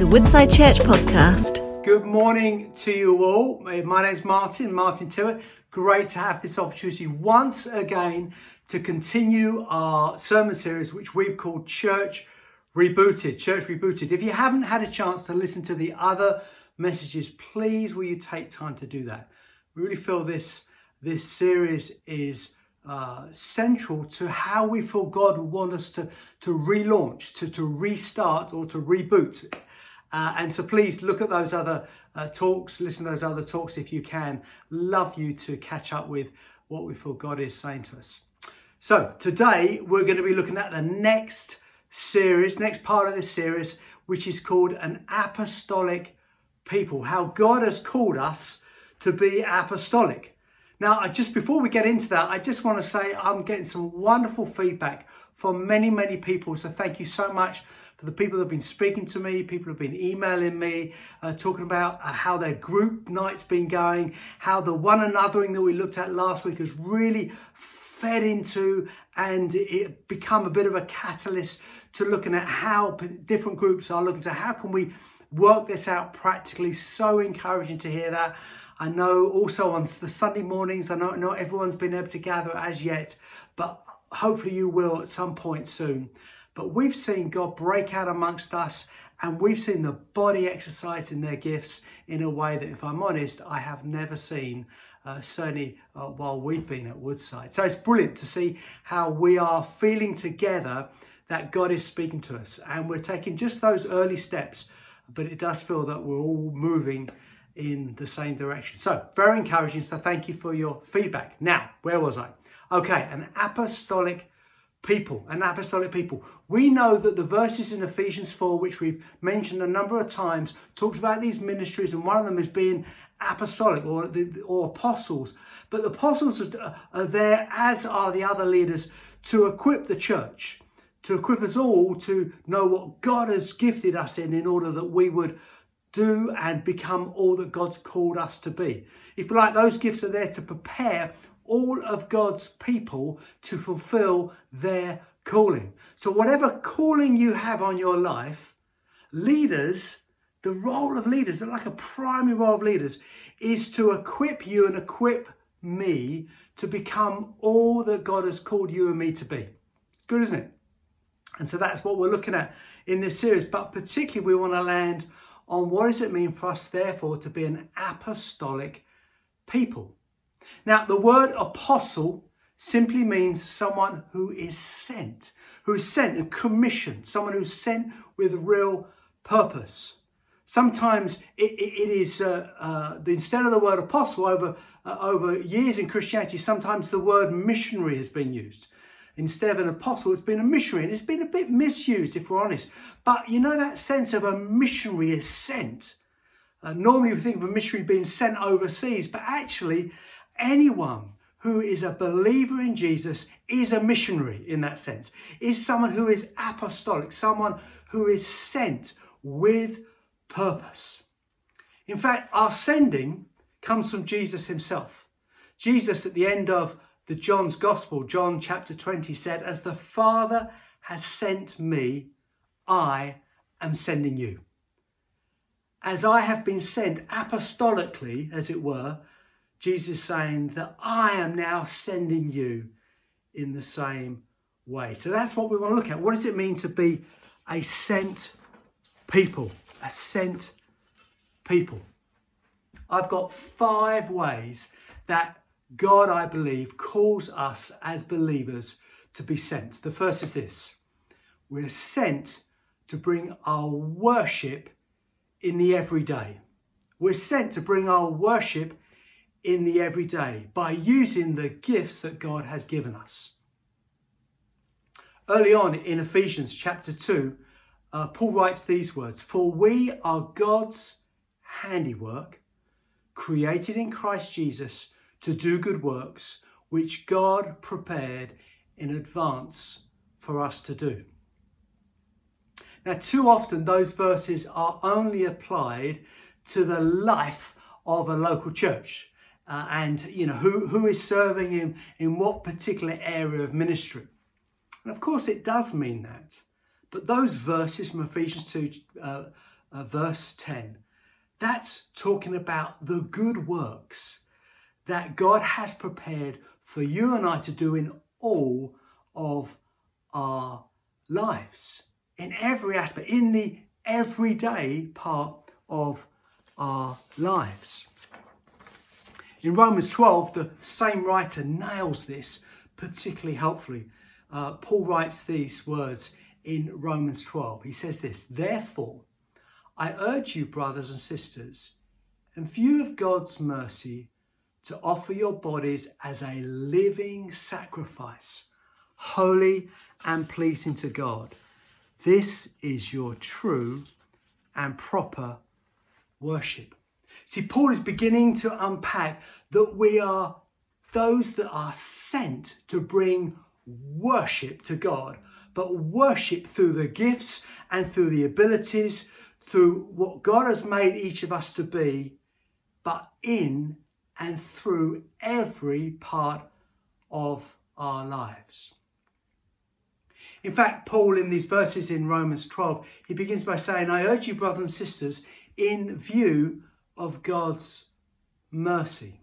is a Woodside Church podcast. Good morning to you all. My name is Martin, Martin Tillett. Great to have this opportunity once again to continue our sermon series, which we've called Church Rebooted. Church Rebooted. If you haven't had a chance to listen to the other messages, please will you take time to do that? We really feel this, this series is uh, central to how we feel God would want us to, to relaunch, to, to restart, or to reboot. Uh, and so please look at those other uh, talks, listen to those other talks if you can. Love you to catch up with what we feel God is saying to us. So today we're going to be looking at the next series, next part of this series, which is called An Apostolic People. How God has called us to be apostolic. Now, I just before we get into that, I just want to say I'm getting some wonderful feedback from many, many people. So thank you so much for the people that have been speaking to me, people have been emailing me, uh, talking about uh, how their group night's been going, how the one anothering that we looked at last week has really fed into and it become a bit of a catalyst to looking at how different groups are looking to how can we work this out practically. So encouraging to hear that. I know also on the Sunday mornings, I know not everyone's been able to gather as yet, but hopefully you will at some point soon. But we've seen God break out amongst us and we've seen the body exercising their gifts in a way that, if I'm honest, I have never seen, uh, certainly uh, while we've been at Woodside. So it's brilliant to see how we are feeling together that God is speaking to us. And we're taking just those early steps, but it does feel that we're all moving in the same direction. So, very encouraging. So, thank you for your feedback. Now, where was I? Okay, an apostolic people, an apostolic people. We know that the verses in Ephesians 4, which we've mentioned a number of times, talks about these ministries, and one of them is being apostolic or, the, or apostles. But the apostles are, are there, as are the other leaders, to equip the church, to equip us all to know what God has gifted us in, in order that we would do and become all that God's called us to be. If you like, those gifts are there to prepare all of God's people to fulfill their calling. So, whatever calling you have on your life, leaders, the role of leaders, like a primary role of leaders, is to equip you and equip me to become all that God has called you and me to be. It's good, isn't it? And so that's what we're looking at in this series. But particularly, we want to land on what does it mean for us, therefore, to be an apostolic people. Now, the word apostle simply means someone who is sent, who is sent and commissioned, someone who's sent with real purpose. Sometimes it, it, it is uh, uh, instead of the word apostle over uh, over years in Christianity, sometimes the word missionary has been used instead of an apostle, it's been a missionary. And it's been a bit misused, if we're honest. But you know that sense of a missionary is sent. Uh, normally we think of a missionary being sent overseas, but actually anyone who is a believer in Jesus is a missionary in that sense, is someone who is apostolic, someone who is sent with purpose. In fact, our sending comes from Jesus himself. Jesus, at the end of the John's Gospel, John chapter 20 said, As the Father has sent me, I am sending you. As I have been sent apostolically, as it were, Jesus saying that I am now sending you in the same way. So that's what we want to look at. What does it mean to be a sent people? A sent people. I've got five ways that God, I believe, calls us as believers to be sent. The first is this we're sent to bring our worship in the everyday. We're sent to bring our worship in the everyday by using the gifts that God has given us. Early on in Ephesians chapter 2, uh, Paul writes these words For we are God's handiwork, created in Christ Jesus to do good works which God prepared in advance for us to do. Now, too often those verses are only applied to the life of a local church. Uh, and you know who, who is serving in, in what particular area of ministry and of course it does mean that but those verses from ephesians 2 uh, uh, verse 10, that's talking about the good works that God has prepared for you and I to do in all of our lives, in every aspect, in the everyday part of our lives. In Romans 12, the same writer nails this particularly helpfully. Uh, Paul writes these words in Romans 12. He says this Therefore, I urge you, brothers and sisters, in view of God's mercy, to offer your bodies as a living sacrifice, holy and pleasing to God. This is your true and proper worship. See, Paul is beginning to unpack that we are those that are sent to bring worship to God, but worship through the gifts and through the abilities, through what God has made each of us to be, but in and through every part of our lives. In fact, Paul, in these verses in Romans 12, he begins by saying, I urge you, brothers and sisters, in view of God's mercy.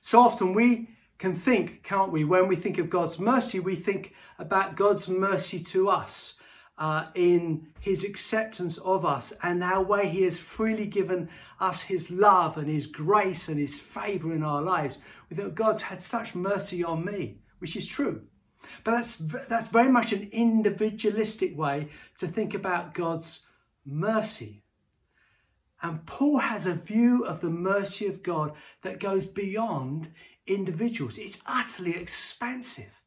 So often we can think, can't we, when we think of God's mercy, we think about God's mercy to us uh, in his acceptance of us and how way he has freely given us his love and his grace and his favour in our lives. We think God's had such mercy on me, which is true. But that's, that's very much an individualistic way to think about God's mercy. And Paul has a view of the mercy of God that goes beyond individuals. It's utterly expansive.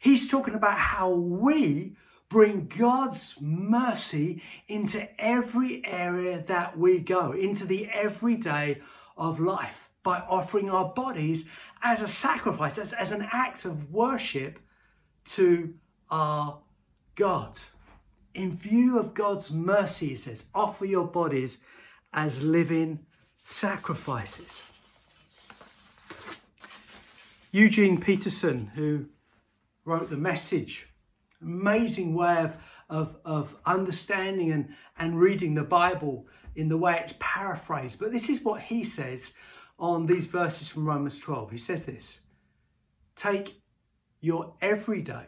He's talking about how we bring God's mercy into every area that we go, into the everyday of life by offering our bodies as a sacrifice, as, as an act of worship to our God. In view of God's mercy, he says, offer your bodies as living sacrifices. Eugene Peterson, who wrote the message, amazing way of, of, of understanding and, and reading the Bible in the way it's paraphrased. But this is what he says on these verses from Romans 12. He says this Take your everyday,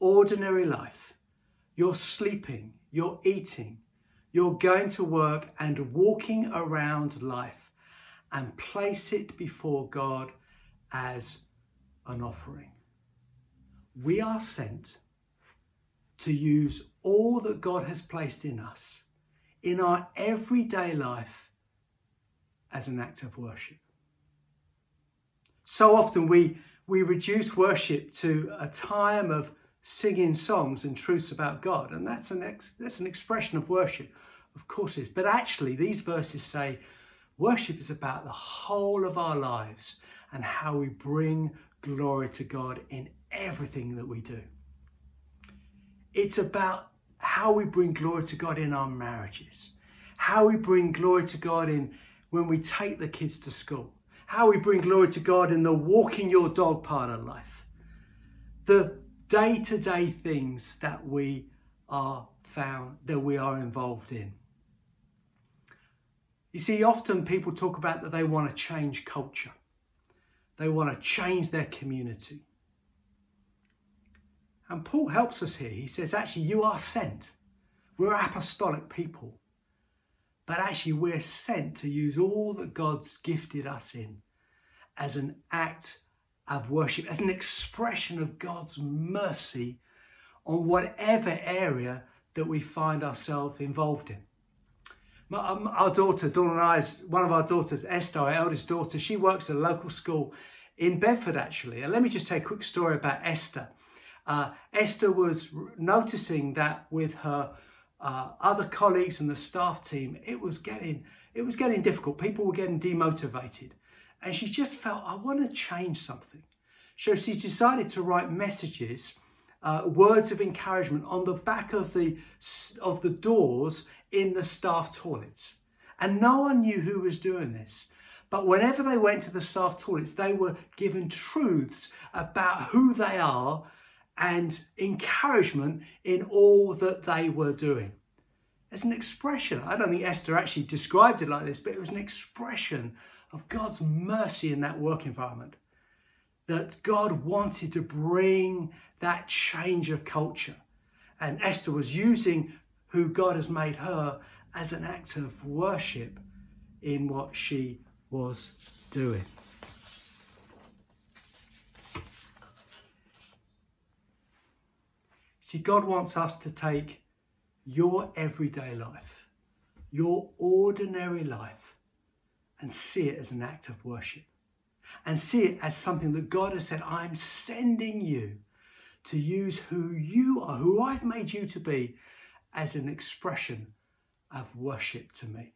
ordinary life, your sleeping, your eating, your going to work and walking around life and place it before God as an offering. We are sent to use all that God has placed in us in our everyday life as an act of worship. So often we we reduce worship to a time of singing songs and truths about God, and that's an ex- that's an expression of worship, of course it is. But actually, these verses say worship is about the whole of our lives and how we bring glory to God in everything that we do. It's about how we bring glory to God in our marriages, how we bring glory to God in when we take the kids to school, how we bring glory to God in the walking your dog part of life. The day to day things that we are found, that we are involved in. You see, often people talk about that they want to change culture, they want to change their community. And Paul helps us here. He says, actually, you are sent. We're apostolic people. But actually, we're sent to use all that God's gifted us in as an act of worship, as an expression of God's mercy on whatever area that we find ourselves involved in. Um, our daughter, Dawn and I, is one of our daughters, Esther, our eldest daughter, she works at a local school in Bedford actually. And let me just tell a quick story about Esther. Uh, Esther was noticing that with her uh, other colleagues and the staff team, it was getting it was getting difficult. People were getting demotivated, and she just felt I want to change something. So she decided to write messages, uh, words of encouragement on the back of the of the doors in the staff toilets, and no one knew who was doing this. But whenever they went to the staff toilets, they were given truths about who they are and encouragement in all that they were doing. as an expression. I don't think Esther actually described it like this, but it was an expression of God's mercy in that work environment. That God wanted to bring that change of culture. And Esther was using who God has made her as an act of worship in what she was doing. See, God wants us to take your everyday life, your ordinary life, and see it as an act of worship. And see it as something that God has said, I'm sending you to use who you are, who I've made you to be, as an expression of worship to me.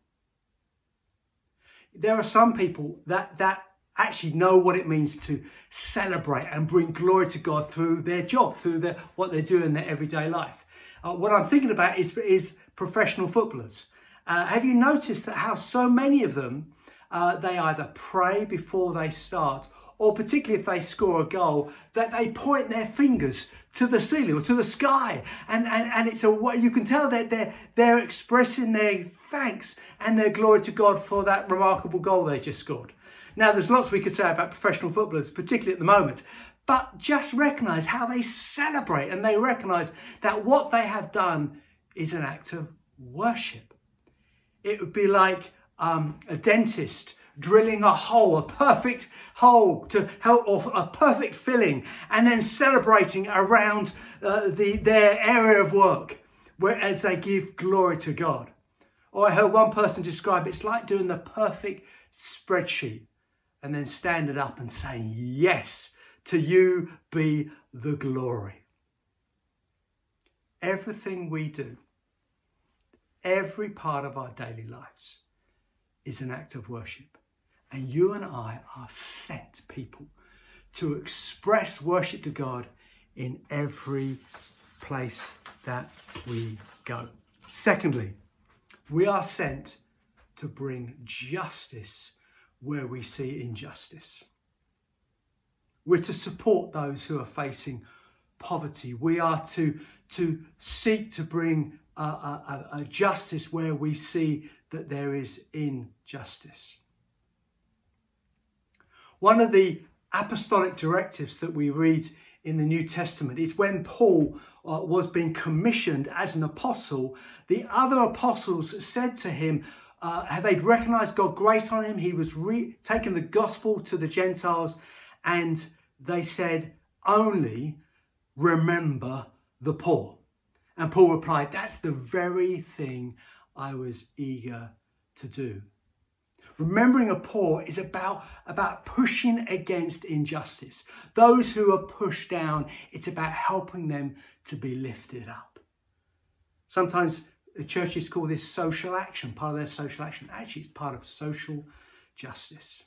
There are some people that, that actually know what it means to celebrate and bring glory to God through their job, through their, what they do in their everyday life. Uh, what I'm thinking about is, is professional footballers. Uh, have you noticed that how so many of them, uh, they either pray before they start or particularly if they score a goal, that they point their fingers to the ceiling or to the sky. And, and, and it's a you can tell that they're, they're expressing their thanks and their glory to God for that remarkable goal they just scored. Now, there's lots we could say about professional footballers, particularly at the moment, but just recognize how they celebrate and they recognize that what they have done is an act of worship. It would be like um, a dentist drilling a hole, a perfect hole to help off a perfect filling, and then celebrating around uh, the, their area of work whereas they give glory to God. Or I heard one person describe it's like doing the perfect spreadsheet and then standing up and saying, Yes, to you be the glory. Everything we do, every part of our daily lives, is an act of worship. And you and I are sent people to express worship to God in every place that we go. Secondly, we are sent to bring justice where we see injustice. We're to support those who are facing poverty. We are to, to seek to bring a, a, a justice where we see that there is injustice. One of the apostolic directives that we read in the New Testament is when Paul uh, was being commissioned as an apostle, the other apostles said to him, uh, they'd recognized God's grace on him, he was re- taking the gospel to the Gentiles, and they said, only remember the poor. And Paul replied, That's the very thing I was eager to do. Remembering a poor is about, about pushing against injustice. Those who are pushed down, it's about helping them to be lifted up. Sometimes churches call this social action, part of their social action. Actually, it's part of social justice.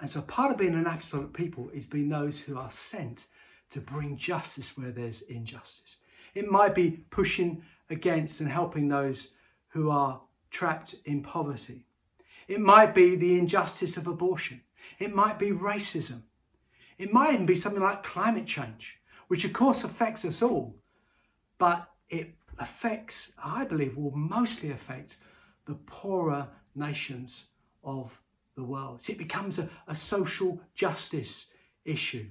And so part of being an apostolic people is being those who are sent to bring justice where there's injustice. It might be pushing against and helping those who are trapped in poverty. It might be the injustice of abortion. It might be racism. It might even be something like climate change, which of course affects us all, but it affects, I believe, will mostly affect the poorer nations of the world. So it becomes a, a social justice issue.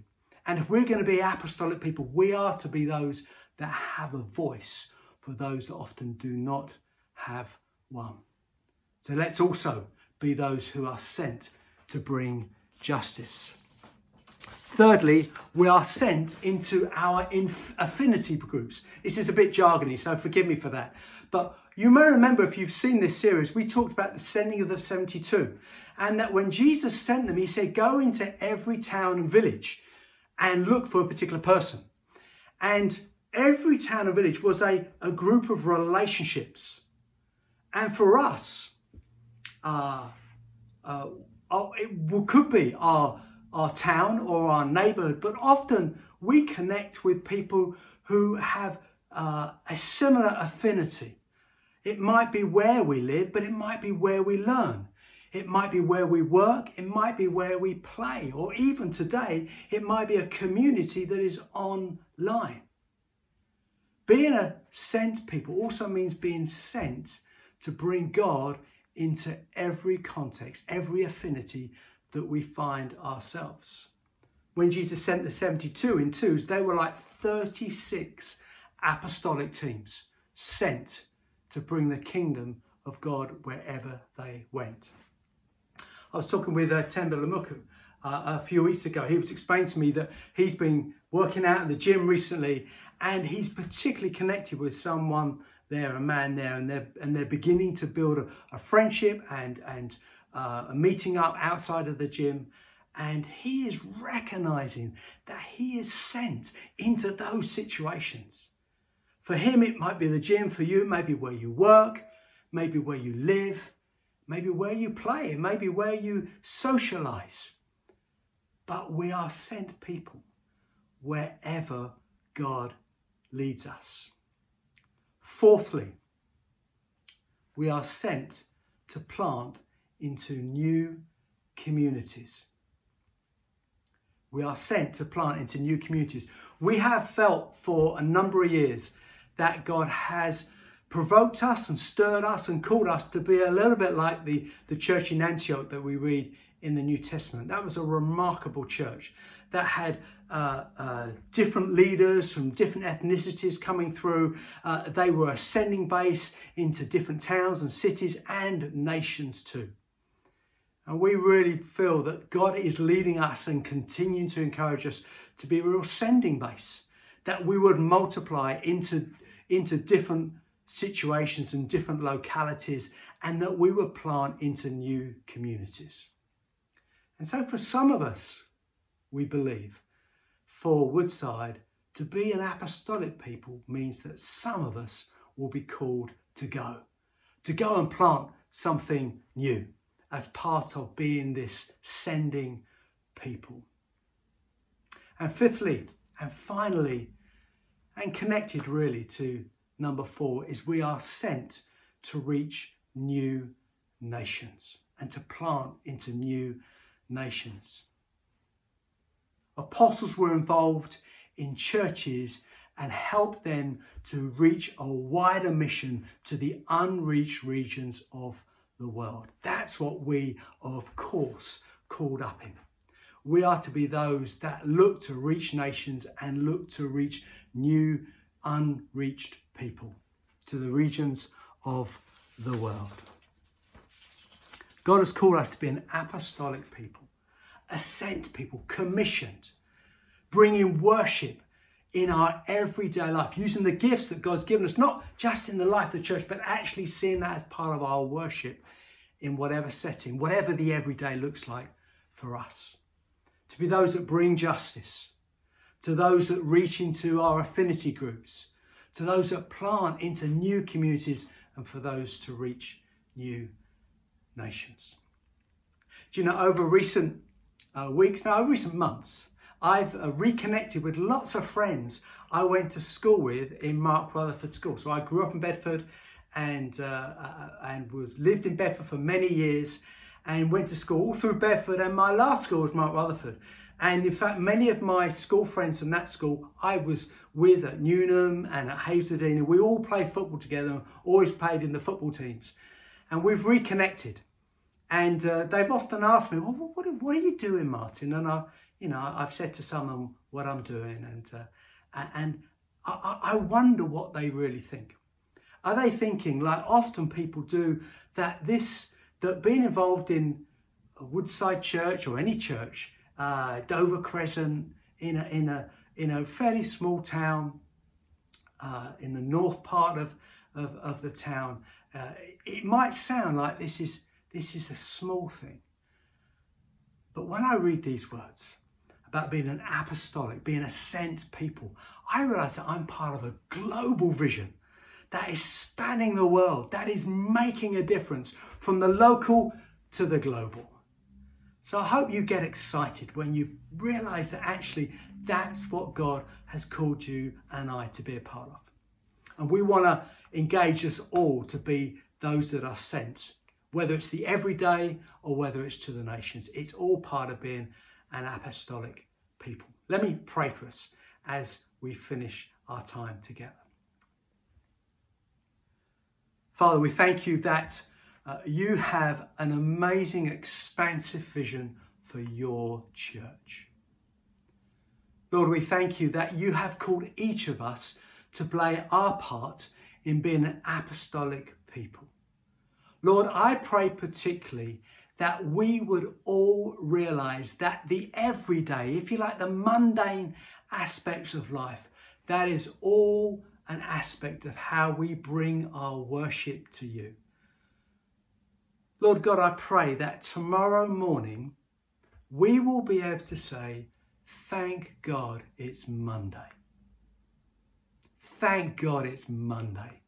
And if we're going to be apostolic people, we are to be those that have a voice for those that often do not have one. So let's also be those who are sent to bring justice. Thirdly, we are sent into our inf- affinity groups. This is a bit jargony, so forgive me for that. But you may remember if you've seen this series, we talked about the sending of the 72, and that when Jesus sent them, he said, Go into every town and village and look for a particular person. And every town and village was a, a group of relationships. And for us, uh, uh, it could be our, our town or our neighborhood, but often we connect with people who have uh, a similar affinity. It might be where we live, but it might be where we learn. It might be where we work, it might be where we play, or even today, it might be a community that is online. Being a sent people also means being sent to bring God into every context, every affinity that we find ourselves. When Jesus sent the 72 in twos, they were like 36 apostolic teams sent to bring the kingdom of God wherever they went. I was talking with uh, Temba Lamuku uh, a few weeks ago. He was explaining to me that he's been working out in the gym recently and he's particularly connected with someone there, a man there, and they're, and they're beginning to build a, a friendship and, and uh, a meeting up outside of the gym. And he is recognizing that he is sent into those situations. For him, it might be the gym. For you, maybe where you work, maybe where you live, maybe where you play, maybe where you socialize. But we are sent people wherever God leads us. Fourthly, we are sent to plant into new communities. We are sent to plant into new communities. We have felt for a number of years that God has provoked us and stirred us and called us to be a little bit like the, the church in Antioch that we read in the New Testament. That was a remarkable church that had uh, uh, different leaders from different ethnicities coming through. Uh, they were a sending base into different towns and cities and nations too. And we really feel that God is leading us and continuing to encourage us to be a real sending base, that we would multiply into, into different situations and different localities, and that we would plant into new communities. And so, for some of us, we believe, for Woodside, to be an apostolic people means that some of us will be called to go, to go and plant something new as part of being this sending people. And fifthly, and finally, and connected really to number four, is we are sent to reach new nations and to plant into new nations. Apostles were involved in churches and helped them to reach a wider mission to the unreached regions of the world. That's what we of course, called up in. We are to be those that look to reach nations and look to reach new, unreached people to the regions of the world. God has called us to be an apostolic people, a sent people, commissioned, bringing worship in our everyday life, using the gifts that God's given us, not just in the life of the church, but actually seeing that as part of our worship in whatever setting, whatever the everyday looks like for us. To be those that bring justice, to those that reach into our affinity groups, to those that plant into new communities, and for those to reach new nations. Do you know, over recent uh, weeks, now, recent months, I've uh, reconnected with lots of friends I went to school with in Mark Rutherford School. So I grew up in Bedford and uh, uh, and was lived in Bedford for many years and went to school all through Bedford. And my last school was Mark Rutherford. And in fact, many of my school friends from that school I was with at Newnham and at Hazeldean. And we all played football together, always played in the football teams. And we've reconnected. And uh, they've often asked me, well, what, what, are you doing, Martin? And I, you know, I've said to some of them what I'm doing. And, uh, and I, I wonder what they really think. Are they thinking, like often people do, that this, that being involved in a Woodside Church or any church, uh, Dover Crescent, in a, in a, in a fairly small town, uh, in the north part of, of, of the town, uh, it might sound like this is, this is a small thing. But when I read these words about being an apostolic, being a sent people, I realize that I'm part of a global vision that is spanning the world, that is making a difference from the local to the global. So I hope you get excited when you realize that actually that's what God has called you and I to be a part of. And we want to engage us all to be those that are sent, whether it's the everyday or whether it's to the nations. It's all part of being an apostolic people. Let me pray for us as we finish our time together. Father, we thank you that uh, you have an amazing, expansive vision for your church. Lord, we thank you that you have called each of us to play our part in being an apostolic people. Lord, I pray particularly that we would all realize that the everyday, if you like, the mundane aspects of life, that is all an aspect of how we bring our worship to you. Lord God, I pray that tomorrow morning we will be able to say, Thank God it's Monday. Thank God it's Monday.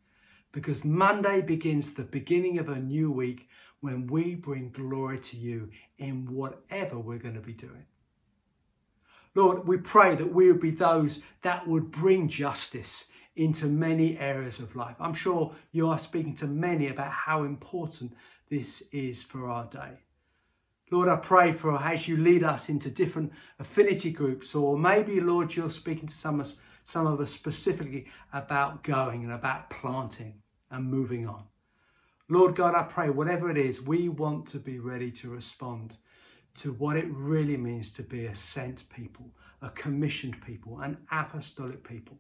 Because Monday begins the beginning of a new week when we bring glory to you in whatever we're going to be doing. Lord, we pray that we would be those that would bring justice into many areas of life. I'm sure you are speaking to many about how important this is for our day. Lord, I pray for as you lead us into different affinity groups, or maybe, Lord, you're speaking to some of us, some of us specifically about going and about planting and moving on. Lord God, I pray, whatever it is, we want to be ready to respond to what it really means to be a sent people, a commissioned people, an apostolic people.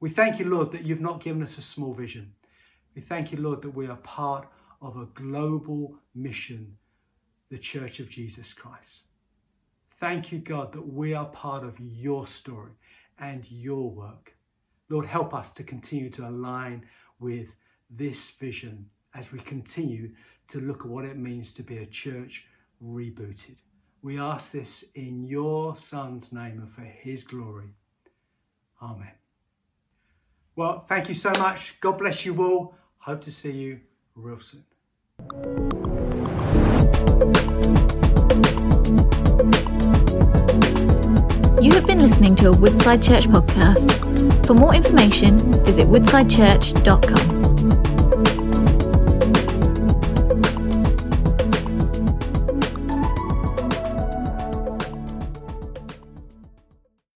We thank you, Lord, that you've not given us a small vision. We thank you, Lord, that we are part of a global mission, the Church of Jesus Christ. Thank you, God, that we are part of your story and your work. Lord, help us to continue to align with this vision as we continue to look at what it means to be a church rebooted. We ask this in your Son's name and for his glory. Amen. Well, thank you so much. God bless you all. Hope to see you real soon. You have been listening to a Woodside Church podcast. For more information, visit woodsidechurch.com.